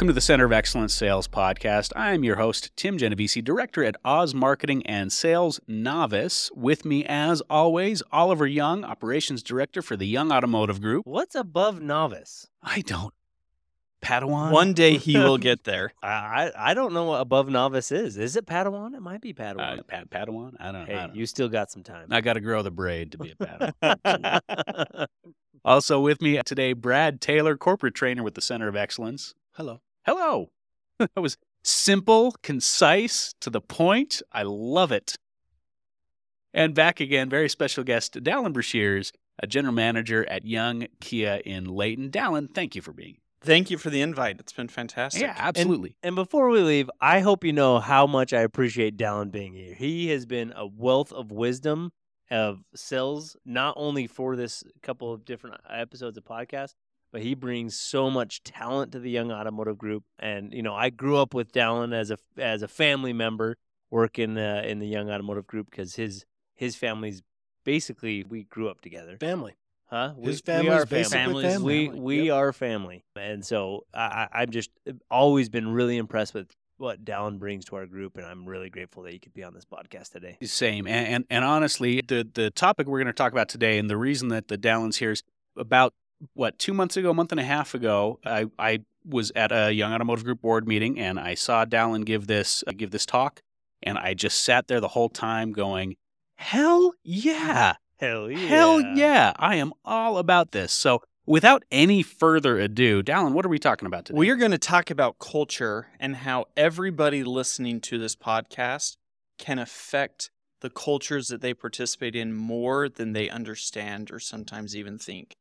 Welcome to the Center of Excellence Sales Podcast. I am your host, Tim Genovese, Director at Oz Marketing and Sales Novice. With me, as always, Oliver Young, Operations Director for the Young Automotive Group. What's above novice? I don't. Padawan? One day he will get there. I I, don't know what above novice is. Is it Padawan? It might be Padawan. Uh, Pad- Padawan? I don't, hey, I don't you still got some time. I got to grow the braid to be a Padawan. also with me today, Brad Taylor, Corporate Trainer with the Center of Excellence. Hello. Hello. that was simple, concise, to the point. I love it. And back again, very special guest, Dallin Breshears, a general manager at Young Kia in Layton. Dallin, thank you for being. Thank you for the invite. It's been fantastic. Yeah, absolutely. and before we leave, I hope you know how much I appreciate Dallin being here. He has been a wealth of wisdom of sales, not only for this couple of different episodes of podcast, but he brings so much talent to the young automotive group. And you know, I grew up with Dallin as a as a family member working uh, in the young automotive group because his his family's basically we grew up together. family. Huh? His we, family's we are basically family. family. We we Yep. are family, and so I, I- I've just uh, always been really impressed with what Dallin brings to our group, and I'm really grateful that you could be on this podcast today. Same. And, and, and honestly, the, the topic we're going to talk about today and the reason that the Dallin's here is about, what, two months ago, a month and a half ago, I, I was at a Young Automotive Group board meeting and I saw Dallin give this, uh, give this talk. And I just sat there the whole time going, hell yeah. Hell yeah! Hell yeah. I am all about this. So without any further ado, Dallin, what are we talking about today? We are going to talk about culture and how everybody listening to this podcast can affect the cultures that they participate in more than they understand or sometimes even think.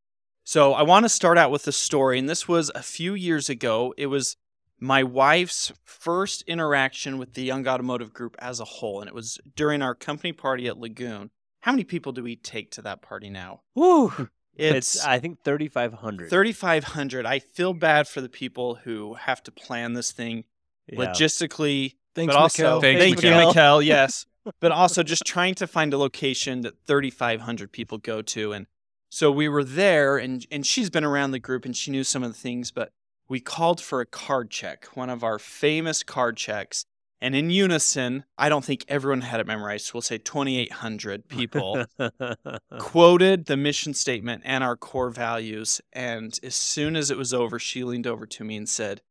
So, I want to start out with a story, and this was a few years ago. It was my wife's first interaction with the Young Automotive Group as a whole, and it was during our company party at Lagoon. How many people do we take to that party now? Woo! Hmm. It's, I think 3,500. 3,500. I feel bad for the people who have to plan this thing Yeah. logistically, Thanks, but also Mikkel. Thanks, thank you, Mikkel. Mikkel, yes, but also just trying to find a location that 3,500 people go to, and so we were there, and and she's been around the group and she knew some of the things, but we called for a card check, one of our famous card checks. And in unison, I don't think everyone had it memorized. So we'll say 2,800 people quoted the mission statement and our core values. And as soon as it was over, she leaned over to me and said,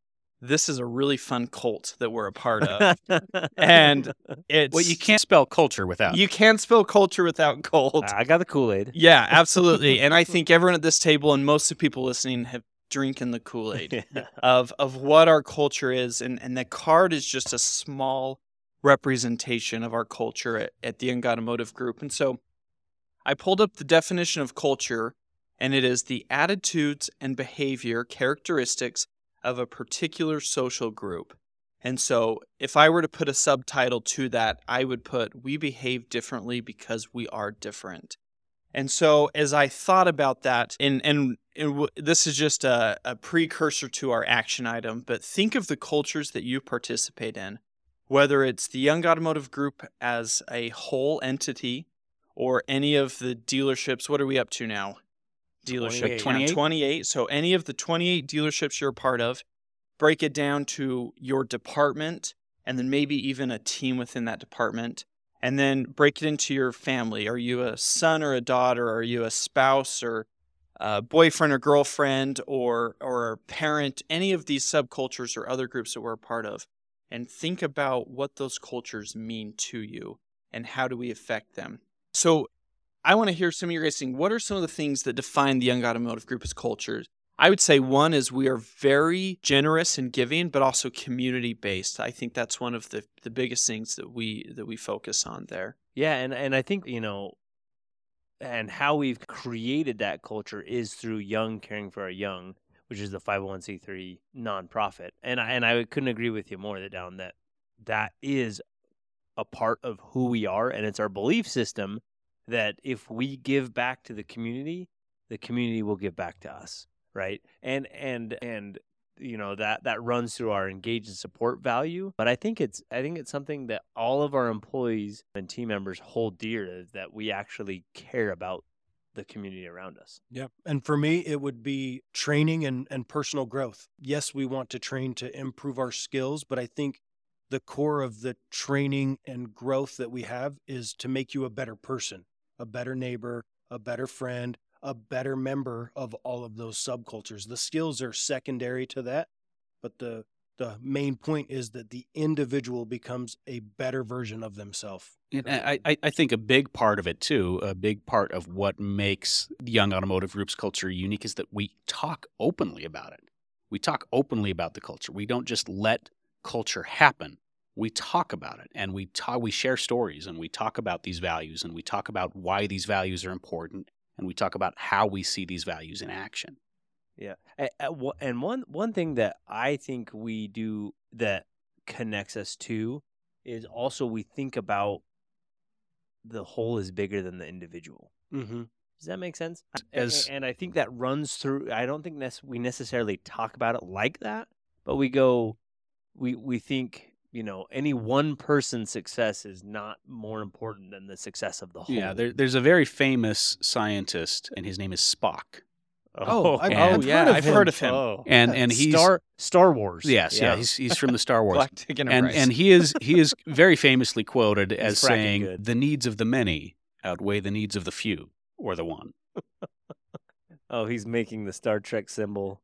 This is a really fun cult that we're a part of. and it's well, you can't spell culture without. you can't spell culture without cult. I got the Kool Aid. Yeah, absolutely. and I think everyone at this table and most of the people listening have drinking the Kool-Aid of of what our culture is and and the card is just a small representation of our culture at, at the Young Automotive Group. And so I pulled up the definition of culture and it is the attitudes and behavior characteristics of a particular social group. And so if I were to put a subtitle to that, I would put we behave differently because we are different. And so as I thought about that, and and, and w- this is just a, a precursor to our action item, but think of the cultures that you participate in, whether it's the Young Automotive Group as a whole entity or any of the dealerships. What are we up to now? Dealership 28. 28? 28. So any of the 28 dealerships you're a part of, break it down to your department and then maybe even a team within that department and then break it into your family. Are you a son or a daughter? Are you a spouse or a boyfriend or girlfriend or or a parent? Any of these subcultures or other groups that we're a part of, and think about what those cultures mean to you and how do we affect them. So, I want to hear some of your guys saying what are some of the things that define the Young Automotive Group as cultures. I would say one is we are very generous and giving, but also community based. I think that's one of the, the biggest things that we that we focus on there. Yeah, and and I think you know, and how we've created that culture is through Young Caring for Our Young, which is the 501c3 nonprofit. And I, and I couldn't agree with you more that down that that is a part of who we are, and it's our belief system that if we give back to the community, the community will give back to us, right? And and and you know that that runs through our engage and support value but i think it's i think it's something that all of our employees and team members hold dear that we actually care about the community around us. Yeah. And for me, it would be training and, and personal growth. Yes, we want to train to improve our skills, but I think the core of the training and growth that we have is to make you a better person, a better neighbor, a better friend, a better member of all of those subcultures. The skills are secondary to that, but the the main point is that the individual becomes a better version of themselves. And I, I, think a big part of it too, a big part of what makes Young Automotive Group's culture unique is that we talk openly about it. We talk openly about the culture. We don't just let culture happen. We talk about it and we talk we share stories and we talk about these values and we talk about why these values are important and we talk about how we see these values in action. Yeah, A- a- wha- and one one thing that I think we do that connects us to is also we think about the whole is bigger than the individual. Mm-hmm. Does that make sense? As- and I think that runs through. I don't think we necessarily talk about it like that, but we go, we we think you know any one person's success is not more important than the success of the whole. Yeah, there, there's a very famous scientist and his name is Spock. Oh, oh, oh I've- And- I've yeah, heard I've him. heard of him. Oh. And and he's Star Star Wars. Yes, yeah, he's he's from the Star Wars. Galactic and and he is he is very famously quoted as saying good. the needs of the many outweigh the needs of the few or the one. oh, he's making the Star Trek symbol.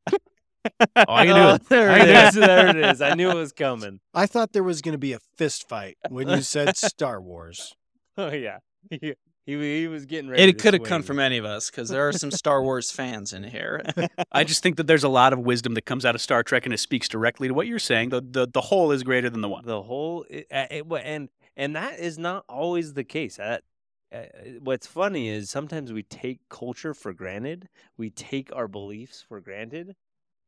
All I can do Oh, is there I it can do is. There it is. I knew it was coming. I thought there was going to be a fist fight when you said Star Wars. Oh yeah, he he, he was getting ready. it could have come from any of us because there are some Star Wars fans in here. I just think that there's a lot of wisdom that comes out of Star Trek and it speaks directly to what you're saying. The the, the whole is greater than the one. the whole it, uh, it, and and that is not always the case. That uh, what's funny is sometimes we take culture for granted. We take our beliefs for granted,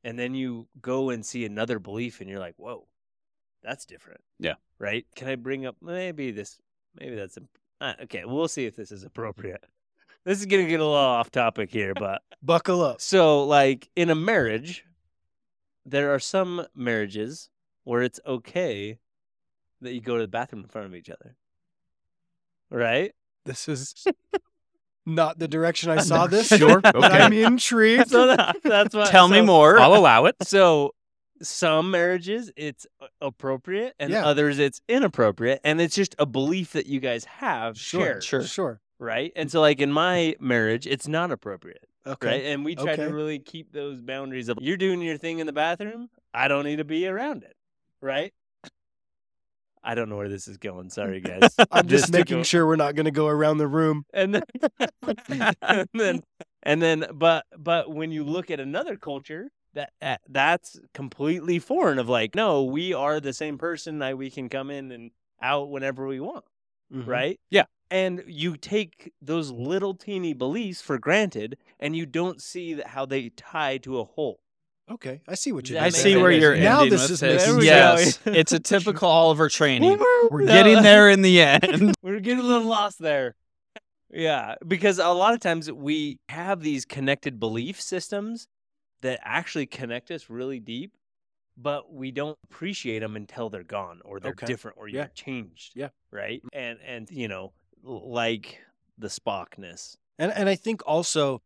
and then you go and see another belief, and you're like, "Whoa, that's different." Yeah. Right? Can I bring up maybe this? Maybe that's imp- uh, okay. We'll see if this is appropriate. This is gonna get a little off topic here, but Buckle up. so, like in a marriage, there are some marriages where it's okay that you go to the bathroom in front of each other. Right? This is not the direction I saw this. Sure, okay. I'm intrigued. So that, that's what. Tell me more. I'll allow it. So, some marriages it's appropriate, and Yeah. others it's inappropriate, and it's just a belief that you guys have Sure, shared, sure. sure. right? And so, like in my marriage, it's not appropriate. Okay. right? And we try Okay. to really keep those boundaries of you're doing your thing in the bathroom. I don't need to be around it, right? I don't know where this is going. Sorry, guys. I'm just to making go- sure we're not going to go around the room. And then, and then, and then, but but when you look at another culture, that that's completely foreign. Of like, no, we are the same person. Like, we can come in and out whenever we want Mhm. right? Yeah. And you take those little teeny beliefs for granted, and you don't see that how they tie to a whole. Okay. I see what you're that I see where you're Now this is this. making yes, it's a typical Oliver training. We're getting there in the end. We're getting a little lost there. Yeah, because a lot of times we have these connected belief systems that actually connect us really deep, but we don't appreciate them until they're gone or they're Okay. different or you're Yeah. changed. Yeah. Right. And and you know, like the Spockness. And and I think also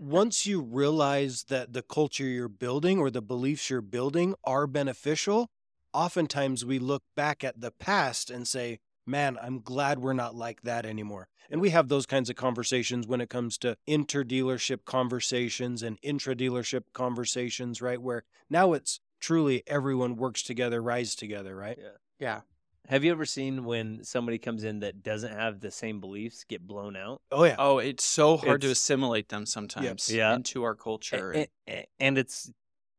once you realize that the culture you're building or the beliefs you're building are beneficial, oftentimes we look back at the past and say, "Man, I'm glad we're not like that anymore." And we have those kinds of conversations when it comes to inter-dealership conversations and intra-dealership conversations, right? Where now it's truly everyone works together, rise together, right? Yeah. Have you ever seen when somebody comes in that doesn't have the same beliefs get blown out? Oh yeah. Oh, it's so hard to assimilate them sometimes Yeah. into our culture. a- a- and it's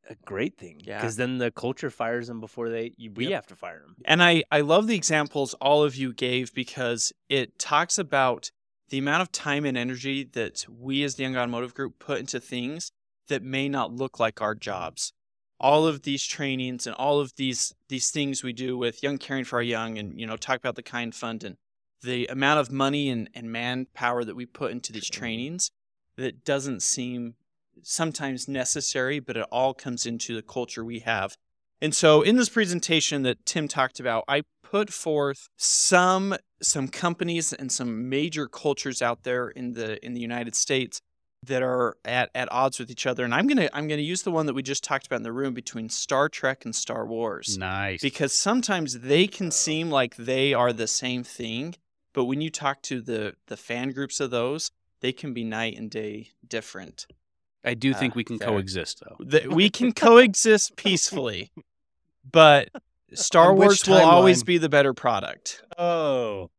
a great thing Yeah. because then the culture fires them before they you, we Yep. have to fire them. And I, I love the examples all of you gave because it talks about the amount of time and energy that we as the Young Automotive Group put into things that may not look like our jobs. All of these trainings and all of these these things we do with Young Caring for Our Young and you know talk about the kind fund and the amount of money and, and manpower that we put into these trainings that doesn't seem sometimes necessary, but it all comes into the culture we have. And so in this presentation that Tim talked about, I put forth some some companies and some major cultures out there in the in the United States that are at, at odds with each other. And I'm gonna I'm gonna use the one that we just talked about in the room between Star Trek and Star Wars. Nice. Because sometimes they can seem like they are the same thing, but when you talk to the the fan groups of those, they can be night and day different. I do think Ah, we can coexist, though. That we can coexist peacefully, but Star Wars will always be the better product. Oh.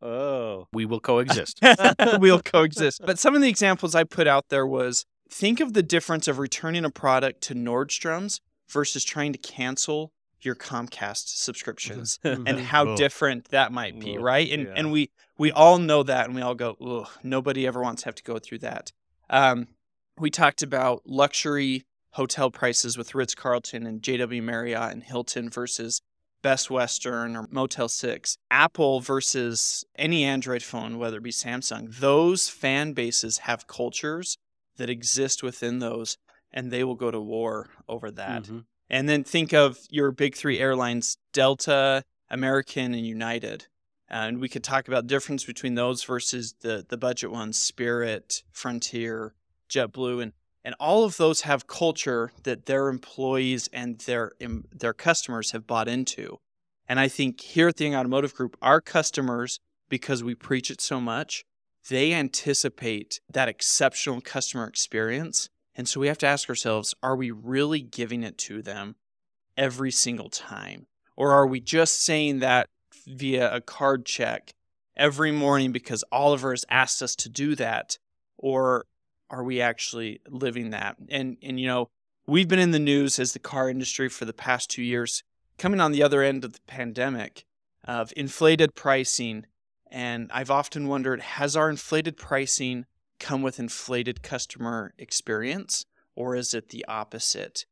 Oh. We will coexist. we'll coexist. But some of the examples I put out there was think of the difference of returning a product to Nordstrom's versus trying to cancel your Comcast subscriptions and how different that might be, right? And yeah. and we we all know that and we all go, Ugh, nobody ever wants to have to go through that. Um, we talked about luxury hotel prices with Ritz Carlton and JW Marriott and Hilton versus Best Western or Motel 6, Apple versus any Android phone, whether it be Samsung, those fan bases have cultures that exist within those, and they will go to war over that. Mhm. And then think of your big three airlines Delta, American, and United. And we could talk about the difference between those versus the, the budget ones Spirit, Frontier, JetBlue, and and all of those have culture that their employees and their their customers have bought into. And I think here at the Young Automotive Group, our customers, because we preach it so much, they anticipate that exceptional customer experience. And so we have to ask ourselves, are we really giving it to them every single time? Or are we just saying that via a card check every morning because Oliver has asked us to do that? Or are we actually living that? And and you know, we've been in the news as the car industry for the past 2 years coming on the other end of the pandemic of inflated pricing and I've often wondered has our inflated pricing come with inflated customer experience or is it the opposite?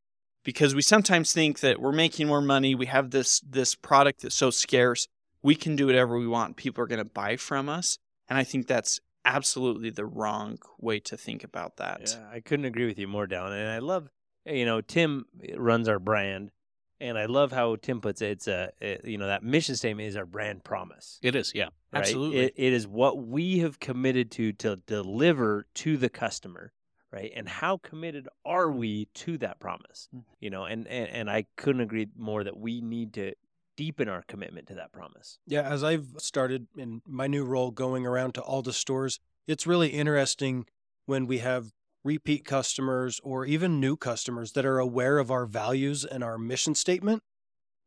Because we sometimes think that we're making more money, we have this this product that's so scarce, we can do whatever we want, people are going to buy from us, and I think that's absolutely the wrong way to think about that. Yeah, I couldn't agree with you more, Down. And I love, you know, Tim runs our brand, and I love how Tim puts it. It's a, it- you know, that mission statement is our brand promise. it is, yeah. right? Absolutely. It, it is what we have committed to to deliver to the customer, right? And how committed are we to that promise? Mm. You know, and, and and I couldn't agree more that we need to deepen our commitment to that promise. Yeah, as I've started in my new role going around to all the stores, it's really interesting when we have repeat customers or even new customers that are aware of our values and our mission statement.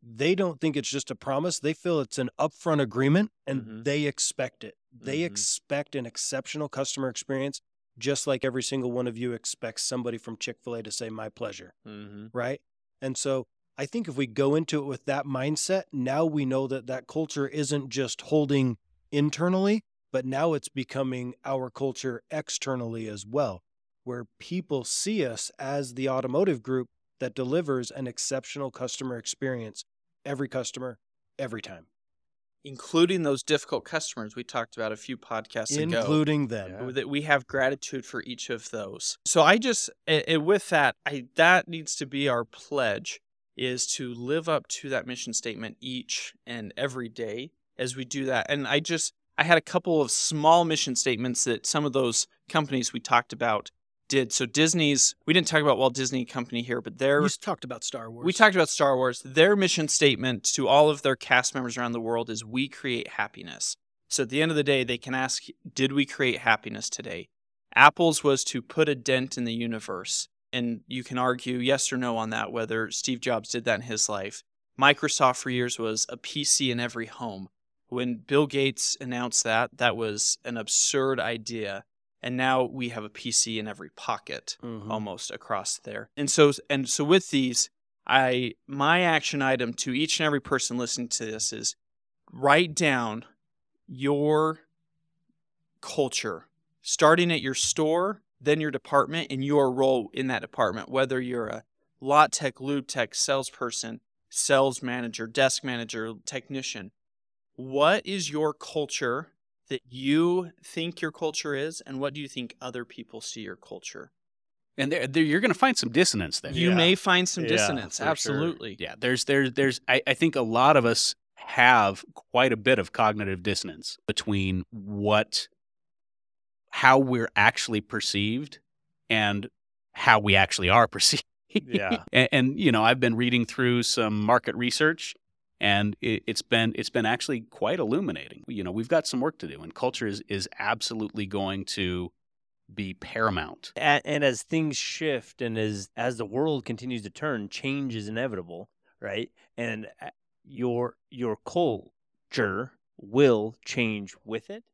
They don't think it's just a promise. They feel it's an upfront agreement and Mhm. they expect it. They Mhm. expect an exceptional customer experience, just like every single one of you expects somebody from Chick fil A to say, My pleasure Mm-hmm. right? And so I think if we go into it with that mindset, now we know that that culture isn't just holding internally, but now it's becoming our culture externally as well, where people see us as the automotive group that delivers an exceptional customer experience every customer, every time, Including those difficult customers we talked about a few podcasts ago. including them. Yeah. that we have gratitude for each of those. So I just eh, with that, I that needs to be our pledge is to live up to that mission statement each and every day as we do that. And I just I had a couple of small mission statements that some of those companies we talked about did. So Disney's we didn't talk about Walt Disney Company here, but their We talked about Star Wars. we talked about Star Wars. Their mission statement to all of their cast members around the world is we create happiness. So at the end of the day, they can ask, did we create happiness today? Apple's was to put a dent in the universe. And you can argue yes or no on that, whether Steve Jobs did that in his life. Microsoft for years was a PC in every home. When Bill Gates announced that, that was an absurd idea. And now we have a PC in every pocket Mhm. almost across there. And so and so with these, I my action item to each and every person listening to this is write down your culture, starting at your store, then your department, and your role in that department, whether you're a lot tech, lube tech, salesperson, sales manager, desk manager, technician. What is your culture that you think your culture is, and what do you think other people see your culture? And there, there, you're going to find some dissonance there. You Yeah. may find some Yeah, dissonance. sure. Absolutely. Yeah, there's there's there's I, I think a lot of us have quite a bit of cognitive dissonance between what how we're actually perceived and how we actually are perceived. Yeah. and, and, you know, I've been reading through some market research and it, it's been it's been actually quite illuminating. You know, we've got some work to do and culture is is absolutely going to be paramount. And, and as things shift and as as the world continues to turn, change is inevitable, right? And uh, your your culture will change with it,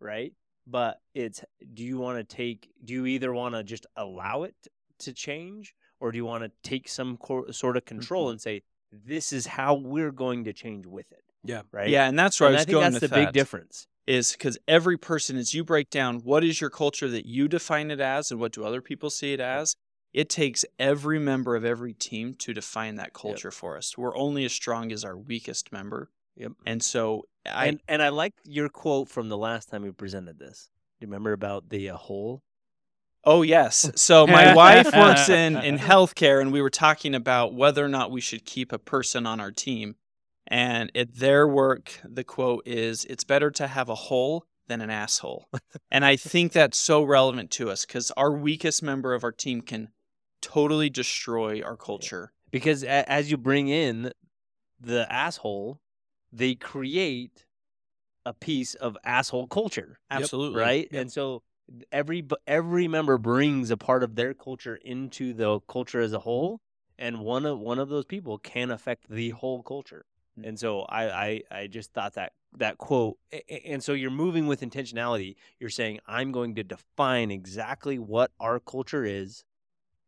right? But it's do you want to take do you either want to just allow it to change or do you want to take some cor- sort of control Mm-hmm. and say this is how we're going to change with it, Yeah. right? Yeah, and that's where and I I was think going that's the big difference. is because every person, as you break down what is your culture that you define it as and what do other people see it as, it takes every member of every team to define that culture for us. We're only as strong as our weakest member. Yep. And so I and and I like your quote from the last time we presented this. Do you remember about the uh, hole? Oh yes. So my wife works in in healthcare, and we were talking about whether or not we should keep a person on our team. And at their work, the quote is, "It's better to have a hole than an asshole." and I think that's so relevant to us because our weakest member of our team can totally destroy our culture. Because a- as you bring in the asshole, they create a piece of asshole culture, Absolutely. right? Yep. And so every every member brings a part of their culture into the culture as a whole, and one of one of those people can affect the whole culture. Mm. And so I, I I just thought that that quote, a- a- and so you're moving with intentionality. You're saying I'm going to define exactly what our culture is,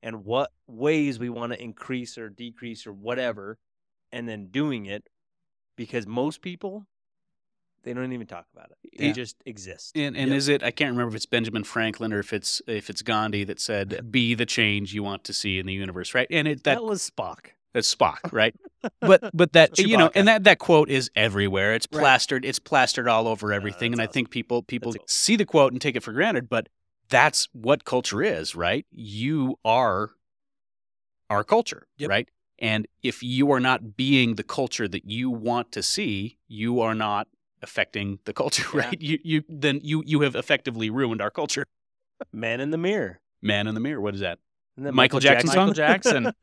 and what ways we want to increase or decrease or whatever, and then doing it, because most people they don't even talk about it. They Yeah. just exist. And, and Yep. is it? I can't remember if it's Benjamin Franklin or if it's if it's Gandhi that said, "Be the change you want to see in the universe." Right? And it that that was Spock. that's Spock, right? but but that you know, and that that quote is everywhere. It's Right. plastered. It's plastered all over everything. and that's I think people people That's see the quote and take it for granted, but that's what culture is, right? You are our culture, Yep. right? And if you are not being the culture that you want to see, you are not affecting the culture, Yeah. right? You you then you you have effectively ruined our culture. Man in the mirror. Man in the mirror. What is that? Isn't that Michael Jackson song? Michael Jackson.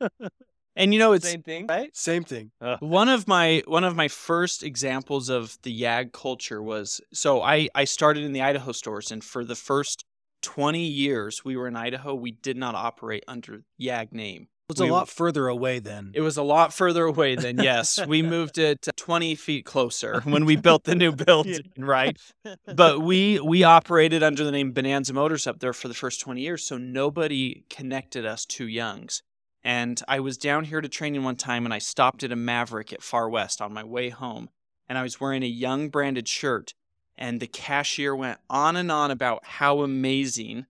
And you know, it's Same thing, right? Same thing. one of my one of my first examples of the YAG culture was so I I started in the Idaho stores and for the first 20 years we were in Idaho we did not operate under YAG name. It was We- a lot further away then. It was a lot further away than yes. we moved it 20 feet closer when we built the new building, right? But we we operated under the name Bonanza Motors up there for the first 20 years, so nobody connected us to Youngs. And I was down here to training one time and I stopped at a Maverick at Farr West on my way home. And I was wearing a Young branded shirt. And the cashier went on and on about how amazing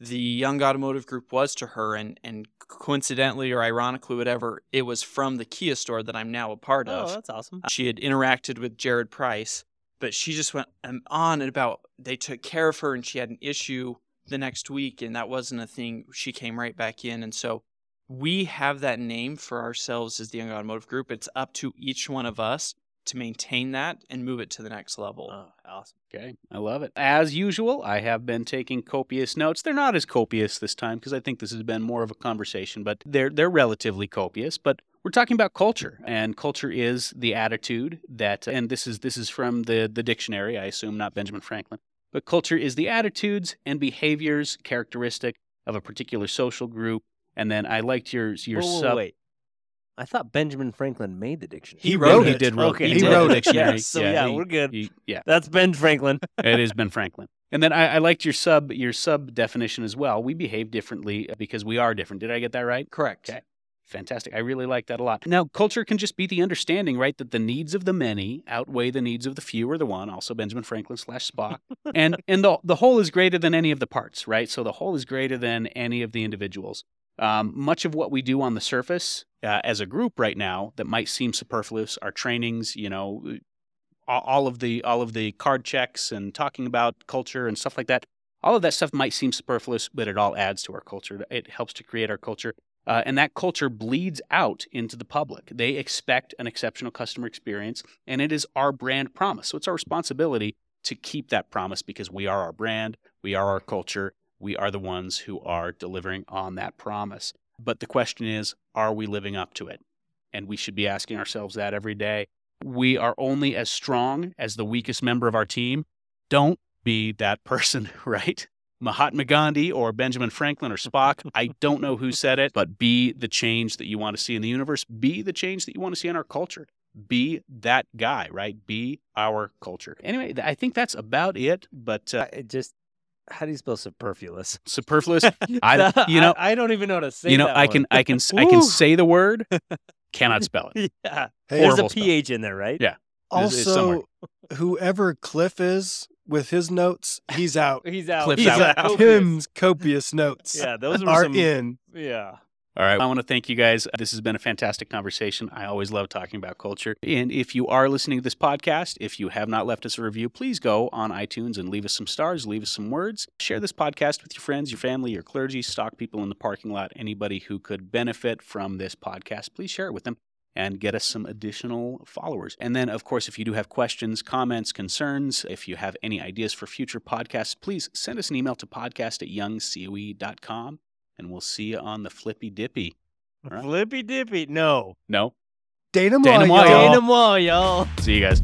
the Young Automotive Group was to her. And, and coincidentally or ironically, whatever, it was from the Kia store that I'm now a part of. Oh, that's awesome. She had interacted with Jared Price, but she just went um, on and about they took care of her and she had an issue the next week and that wasn't a thing. She came right back in. And so we have that name for ourselves as the Young Automotive Group. It's up to each one of us to maintain that and move it to the next level. Oh, awesome. Okay, I love it. As usual, I have been taking copious notes. They're not as copious this time because I think this has been more of a conversation, but they're they're relatively copious. But we're talking about culture, and culture is the attitude that, and this is this is from the the dictionary, I assume, not Benjamin Franklin. But culture is the attitudes and behaviors characteristic of a particular social group. And then I liked your your Whoa, whoa, sub. wait. I thought Benjamin Franklin made the dictionary. He No, wrote he it. did wrote. Okay. He, He did wrote it, dictionary. yes. So, yeah, he- we're good. he- yeah. That's Ben Franklin. it is Ben Franklin. And then I, I liked your sub your sub definition as well. We behave differently uh, because we are different. Did I get that right? Correct. Okay. Fantastic. I really like that a lot. Now, culture can just be the understanding, right, that the needs of the many outweigh the needs of the few or the one. Also, Benjamin Franklin slash Spock. and and the the whole is greater than any of the parts, right? So the whole is greater than any of the individuals. Um, much of what we do on the surface uh, as a group right now that might seem superfluous, our trainings, you know, all, of the all of the card checks and talking about culture and stuff like that. All of that stuff might seem superfluous, but it all adds to our culture. It helps to create our culture. Uh, and that culture bleeds out into the public. They expect an exceptional customer experience, and it is our brand promise. So it's our responsibility to keep that promise because we are our brand, we are our culture, we are the ones who are delivering on that promise. But the question is, are we living up to it? And we should be asking ourselves that every day. We are only as strong as the weakest member of our team. Don't be that person, right? Mahatma Gandhi or Benjamin Franklin or Spock. I don't know who said it, but be the change that you want to see in the universe. Be the change that you want to see in our culture. Be that guy, right? Be our culture. Anyway, I think that's about it. But uh, just how do you spell superfluous? superfluous. I, you know, I, I don't even know how to say. you know, that I one. can, I can, I can say the word, cannot spell it. yeah, Hey, there's a Horrible spell. ph in there, right? Yeah. It's- it's also, whoever Cliff is with his notes, he's out. He's out. Cliff's He's out. Copious. Tim's copious notes Yeah, those were are some. in. Yeah. All right. I want to thank you guys. This has been a fantastic conversation. I always love talking about culture. And if you are listening to this podcast, if you have not left us a review, please go on iTunes and leave us some stars, leave us some words. Share this podcast with your friends, your family, your clergy, stock people in the parking lot, anybody who could benefit from this podcast. Please share it with them and get us some additional followers. And then, of course, if you do have questions, comments, concerns, if you have any ideas for future podcasts, please send us an email to podcast at youngcoe.com and we'll see you on the flippy dippy. All right. Flippy dippy. No. No? Dana Dana Moyo. Moyo. Dana Moyo, y'all. See you guys.